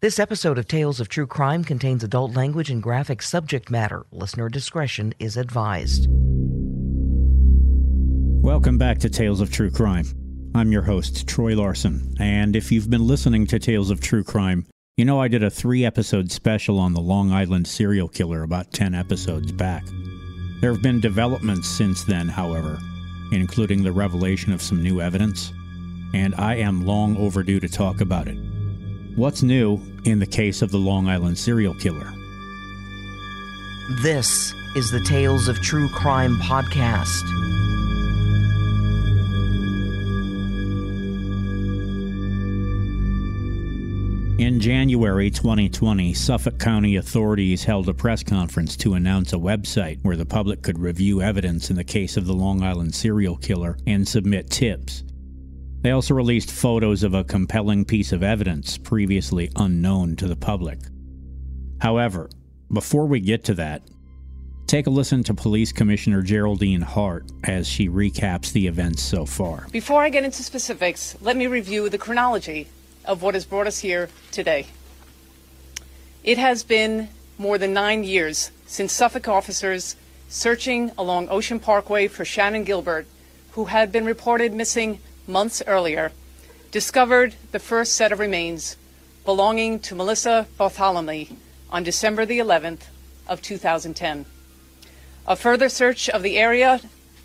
This episode of Tales of True Crime contains adult language and graphic subject matter. Listener discretion is advised. Welcome back to Tales of True Crime. I'm your host, Troy Larson, and if you've been listening to Tales of True Crime, you know I did a three episode special on the Long Island serial killer about 10 episodes back. There have been developments since then, however, including the revelation of some new evidence, and I am long overdue to talk about it. What's new in the case of the Long Island serial killer? This is the Tales of True Crime podcast. In January 2020, Suffolk County authorities held a press conference to announce a website where the public could review evidence in the case of the Long Island serial killer and submit tips. They also released photos of a compelling piece of evidence previously unknown to the public. However, before we get to that, take a listen to Police Commissioner Geraldine Hart as she recaps the events so far. Before I get into specifics, let me review the chronology of what has brought us here today. It has been more than nine years since Suffolk officers searching along Ocean Parkway for Shannan Gilbert, who had been reported missing months earlier, discovered the first set of remains belonging to Melissa Barthelemy on December the 11th of 2010. A further search of the area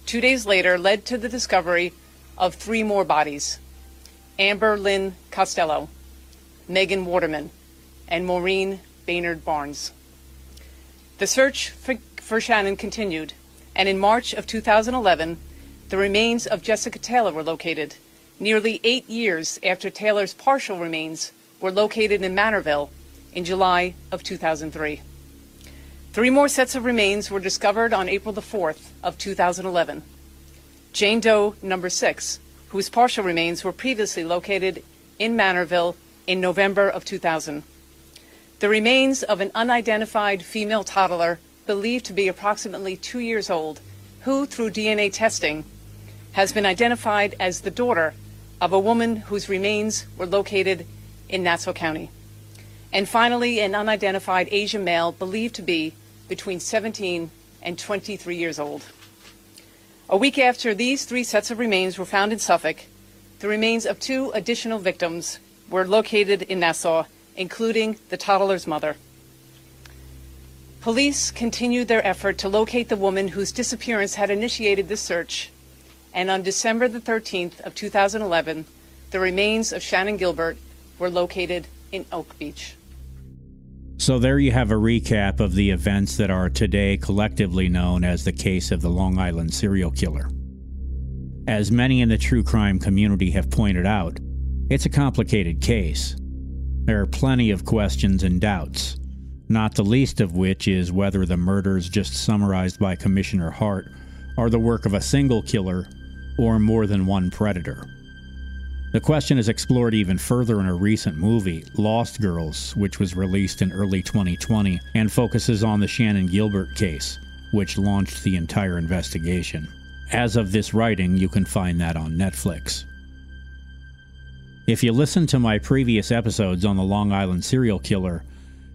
two days later led to the discovery of three more bodies Amber Lynn Costello, Megan Waterman, and Maureen Brainard Barnes. The search for, for, Shannan continued, and in March of 2011, the remains of Jessica Taylor were located, nearly eight years after Taylor's partial remains were located in Manorville in July of 2003. Three more sets of remains were discovered on April the 4th of 2011. Jane Doe number 6 whose partial remains were previously located in Manorville in November of 2000. The remains of an unidentified female toddler believed to be approximately two years old, who, through DNA testing, has been identified as the daughter of a woman whose remains were located in Nassau County. And finally, an unidentified Asian male believed to be between 17 and 23 years old. A week after these three sets of remains were found in Suffolk, the remains of two additional victims were located in Nassau, including the toddler's mother. Police continued their effort to locate the woman whose disappearance had initiated this search, and on December the 13th of 2011, the remains of Shannan Gilbert were located in Oak Beach. So, there you have a recap of the events that are today collectively known as the case of the Long Island serial killer. As many in the true crime community have pointed out, it's a complicated case. There are plenty of questions and doubts, not the least of which is whether the murders just summarized by Commissioner Hart are the work of a single killer or more than one predator. The question is explored even further in a recent movie, Lost Girls, which was released in early 2020 and focuses on the Shannan Gilbert case, which launched the entire investigation. As of this writing, you can find that on Netflix. If you listen to my previous episodes on the Long Island serial killer,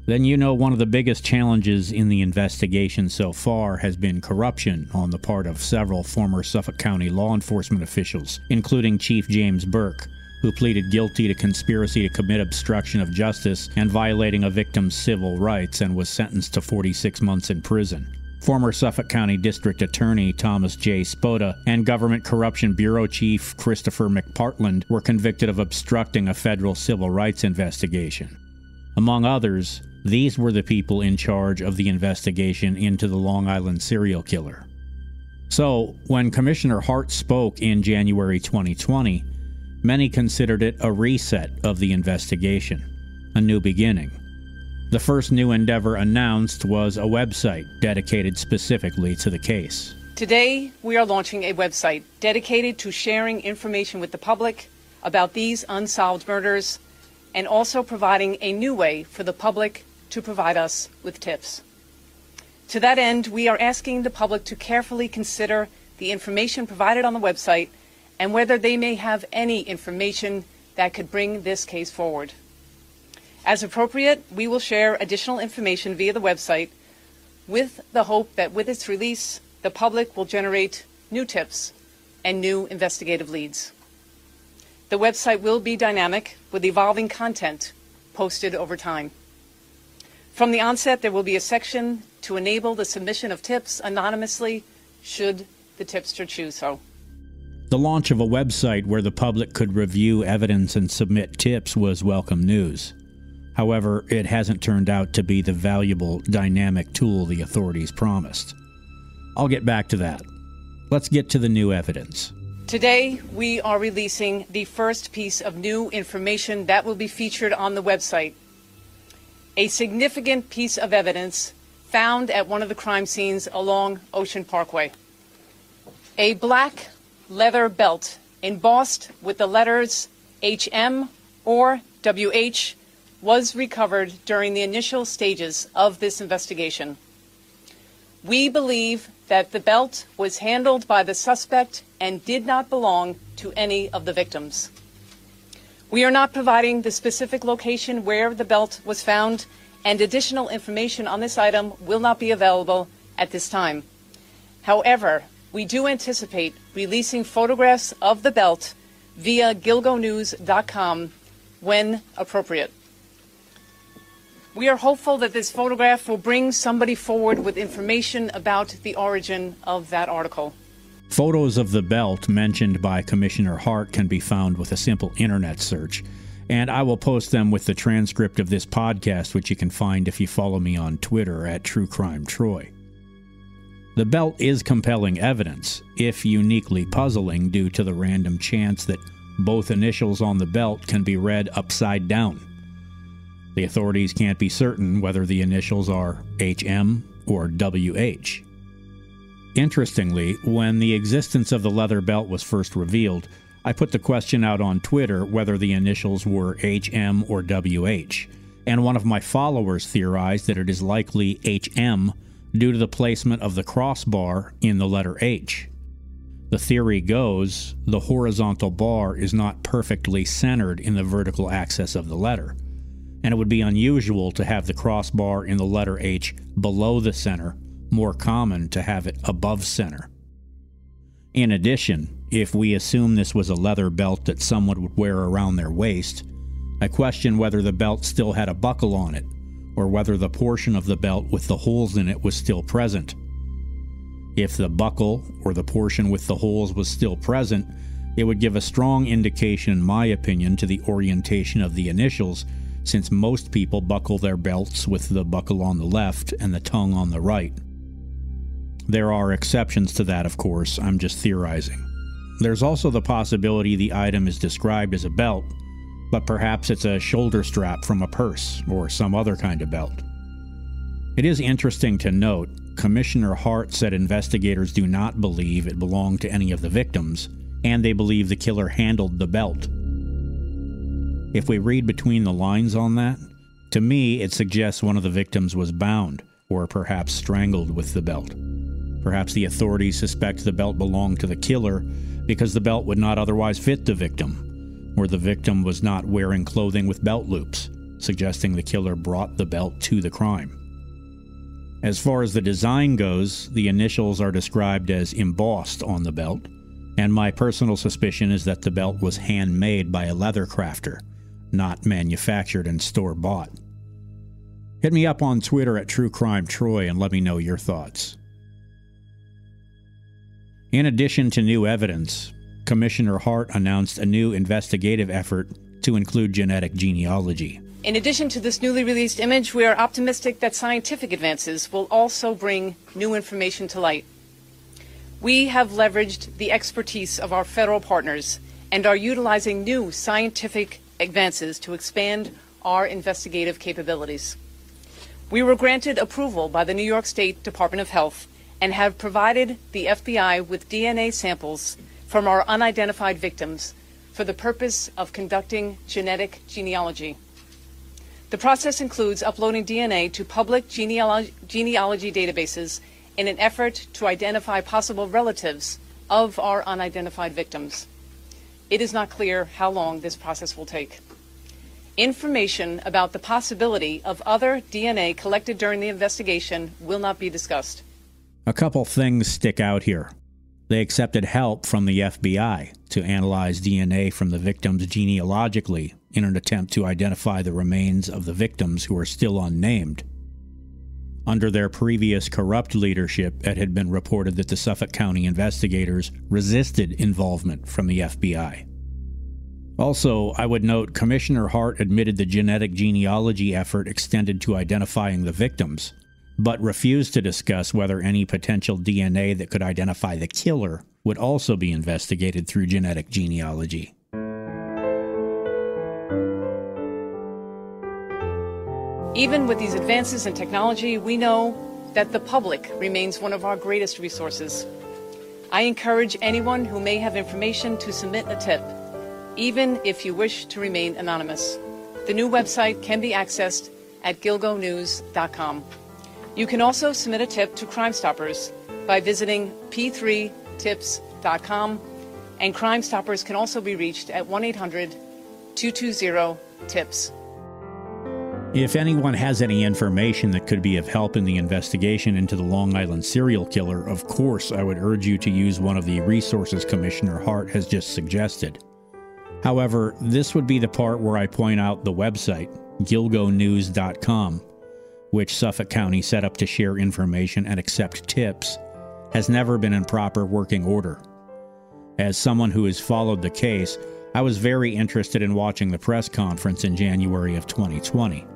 then you know one of the biggest challenges in the investigation so far has been corruption on the part of several former Suffolk County law enforcement officials, including Chief James Burke, who pleaded guilty to conspiracy to commit obstruction of justice and violating a victim's civil rights and was sentenced to 46 months in prison. Former Suffolk County District Attorney Thomas J. Spota and Government Corruption Bureau Chief Christopher McPartland were convicted of obstructing a federal civil rights investigation. Among others, these were the people in charge of the investigation into the Long Island serial killer. So, when Commissioner Hart spoke in January 2020, many considered it a reset of the investigation, a new beginning. The first new endeavor announced was a website dedicated specifically to the case. Today, we are launching a website dedicated to sharing information with the public about these unsolved murders and also providing a new way for the public to provide us with tips. To that end, we are asking the public to carefully consider the information provided on the website and whether they may have any information that could bring this case forward. As appropriate, we will share additional information via the website with the hope that with its release, the public will generate new tips and new investigative leads. The website will be dynamic with evolving content posted over time. From the onset, there will be a section to enable the submission of tips anonymously should the tipster choose so. The launch of a website where the public could review evidence and submit tips was welcome news. However, it hasn't turned out to be the valuable, dynamic tool the authorities promised. I'll get back to that. Let's get to the new evidence. Today, we are releasing the first piece of new information that will be featured on the website. A significant piece of evidence found at one of the crime scenes along Ocean Parkway. A black leather belt embossed with the letters HM or WH was recovered during the initial stages of this investigation. We believe that the belt was handled by the suspect and did not belong to any of the victims. We are not providing the specific location where the belt was found, and additional information on this item will not be available at this time. However, we do anticipate releasing photographs of the belt via gilgonews.com when appropriate. We are hopeful that this photograph will bring somebody forward with information about the origin of that article. Photos of the belt mentioned by Commissioner Hart can be found with a simple internet search, and I will post them with the transcript of this podcast, which you can find if you follow me on Twitter at True Crime Troy. The belt is compelling evidence, if uniquely puzzling due to the random chance that both initials on the belt can be read upside down. The authorities can't be certain whether the initials are HM or WH. Interestingly, when the existence of the leather belt was first revealed, I put the question out on Twitter whether the initials were HM or WH, and one of my followers theorized that it is likely HM due to the placement of the crossbar in the letter H. The theory goes the horizontal bar is not perfectly centered in the vertical axis of the letter and it would be unusual to have the crossbar in the letter H below the center, more common to have it above center. In addition, if we assume this was a leather belt that someone would wear around their waist, I question whether the belt still had a buckle on it, or whether the portion of the belt with the holes in it was still present. If the buckle, or the portion with the holes, was still present, it would give a strong indication, in my opinion, to the orientation of the initials since most people buckle their belts with the buckle on the left and the tongue on the right. There are exceptions to that, of course, I'm just theorizing. There's also the possibility the item is described as a belt, but perhaps it's a shoulder strap from a purse or some other kind of belt. It is interesting to note Commissioner Hart said investigators do not believe it belonged to any of the victims, and they believe the killer handled the belt. If we read between the lines on that, to me it suggests one of the victims was bound, or perhaps strangled with the belt. Perhaps the authorities suspect the belt belonged to the killer because the belt would not otherwise fit the victim, or the victim was not wearing clothing with belt loops, suggesting the killer brought the belt to the crime. As far as the design goes, the initials are described as embossed on the belt, and my personal suspicion is that the belt was handmade by a leather crafter not manufactured and store bought. Hit me up on Twitter at True Crime Troy and let me know your thoughts. In addition to new evidence, Commissioner Hart announced a new investigative effort to include genetic genealogy. In addition to this newly released image, we are optimistic that scientific advances will also bring new information to light. We have leveraged the expertise of our federal partners and are utilizing new scientific advances to expand our investigative capabilities. We were granted approval by the New York State Department of Health and have provided the FBI with DNA samples from our unidentified victims for the purpose of conducting genetic genealogy. The process includes uploading DNA to public genealogy, genealogy databases in an effort to identify possible relatives of our unidentified victims. It is not clear how long this process will take. information about the possibility of other DNA collected during the investigation will not be discussed. A couple things stick out here. They accepted help from the FBI to analyze DNA from the victims genealogically in an attempt to identify the remains of the victims who are still unnamed. Under their previous corrupt leadership, it had been reported that the Suffolk County investigators resisted involvement from the FBI. Also, I would note Commissioner Hart admitted the genetic genealogy effort extended to identifying the victims, but refused to discuss whether any potential DNA that could identify the killer would also be investigated through genetic genealogy. Even with these advances in technology, we know that the public remains one of our greatest resources. I encourage anyone who may have information to submit a tip, even if you wish to remain anonymous. The new website can be accessed at gilgonews.com. You can also submit a tip to Crime Stoppers by visiting p3tips.com, and Crime Stoppers can also be reached at 1 800 220 TIPS. If anyone has any information that could be of help in the investigation into the Long Island serial killer, of course I would urge you to use one of the resources Commissioner Hart has just suggested. However, this would be the part where I point out the website, gilgonews.com, which Suffolk County set up to share information and accept tips, has never been in proper working order. As someone who has followed the case, I was very interested in watching the press conference in January of 2020.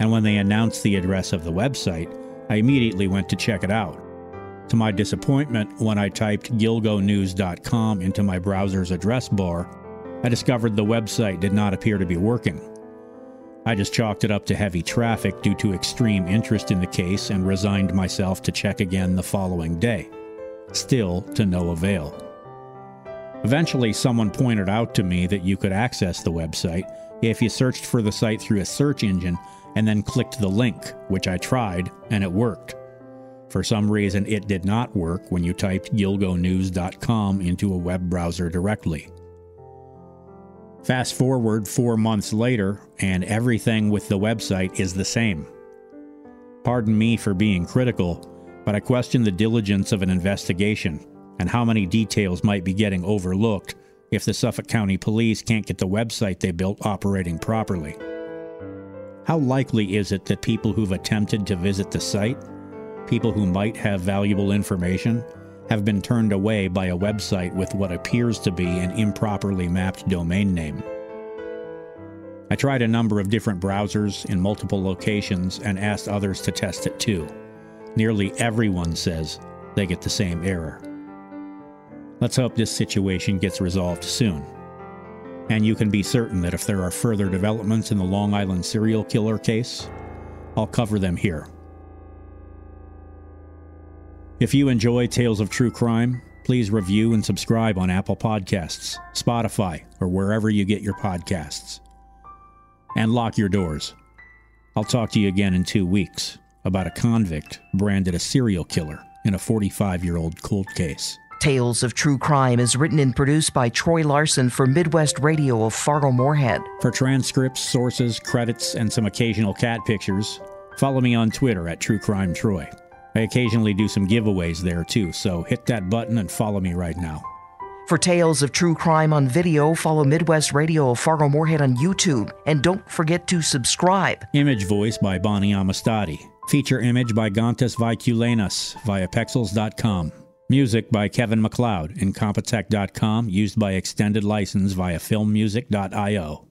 And when they announced the address of the website, I immediately went to check it out. To my disappointment, when I typed gilgonews.com into my browser's address bar, I discovered the website did not appear to be working. I just chalked it up to heavy traffic due to extreme interest in the case and resigned myself to check again the following day. Still to no avail. Eventually, someone pointed out to me that you could access the website if you searched for the site through a search engine and then clicked the link, which I tried, and it worked. For some reason, it did not work when you typed gilgonews.com into a web browser directly. Fast forward four months later, and everything with the website is the same. Pardon me for being critical, but I question the diligence of an investigation and how many details might be getting overlooked if the Suffolk County Police can't get the website they built operating properly. How likely is it that people who've attempted to visit the site, people who might have valuable information, have been turned away by a website with what appears to be an improperly mapped domain name. I tried a number of different browsers in multiple locations and asked others to test it too. Nearly everyone says they get the same error. Let's hope this situation gets resolved soon. And you can be certain that if there are further developments in the Long Island serial killer case, I'll cover them here. If you enjoy Tales of True Crime, please review and subscribe on Apple Podcasts, Spotify, or wherever you get your podcasts. And lock your doors. I'll talk to you again in two weeks about a convict branded a serial killer in a 45 year old cold case. Tales of True Crime is written and produced by Troy Larson for Midwest Radio of Fargo Moorhead. For transcripts, sources, credits, and some occasional cat pictures, follow me on Twitter at True Crime Troy. I occasionally do some giveaways there too, so hit that button and follow me right now. For tales of true crime on video, follow Midwest Radio of Fargo Moorhead on YouTube. And don't forget to subscribe. Image voice by Bonnie Amistadi. Feature image by Gontas Viculanas via Pexels.com. Music by Kevin MacLeod, Incompetech.com, used by extended license via filmmusic.io.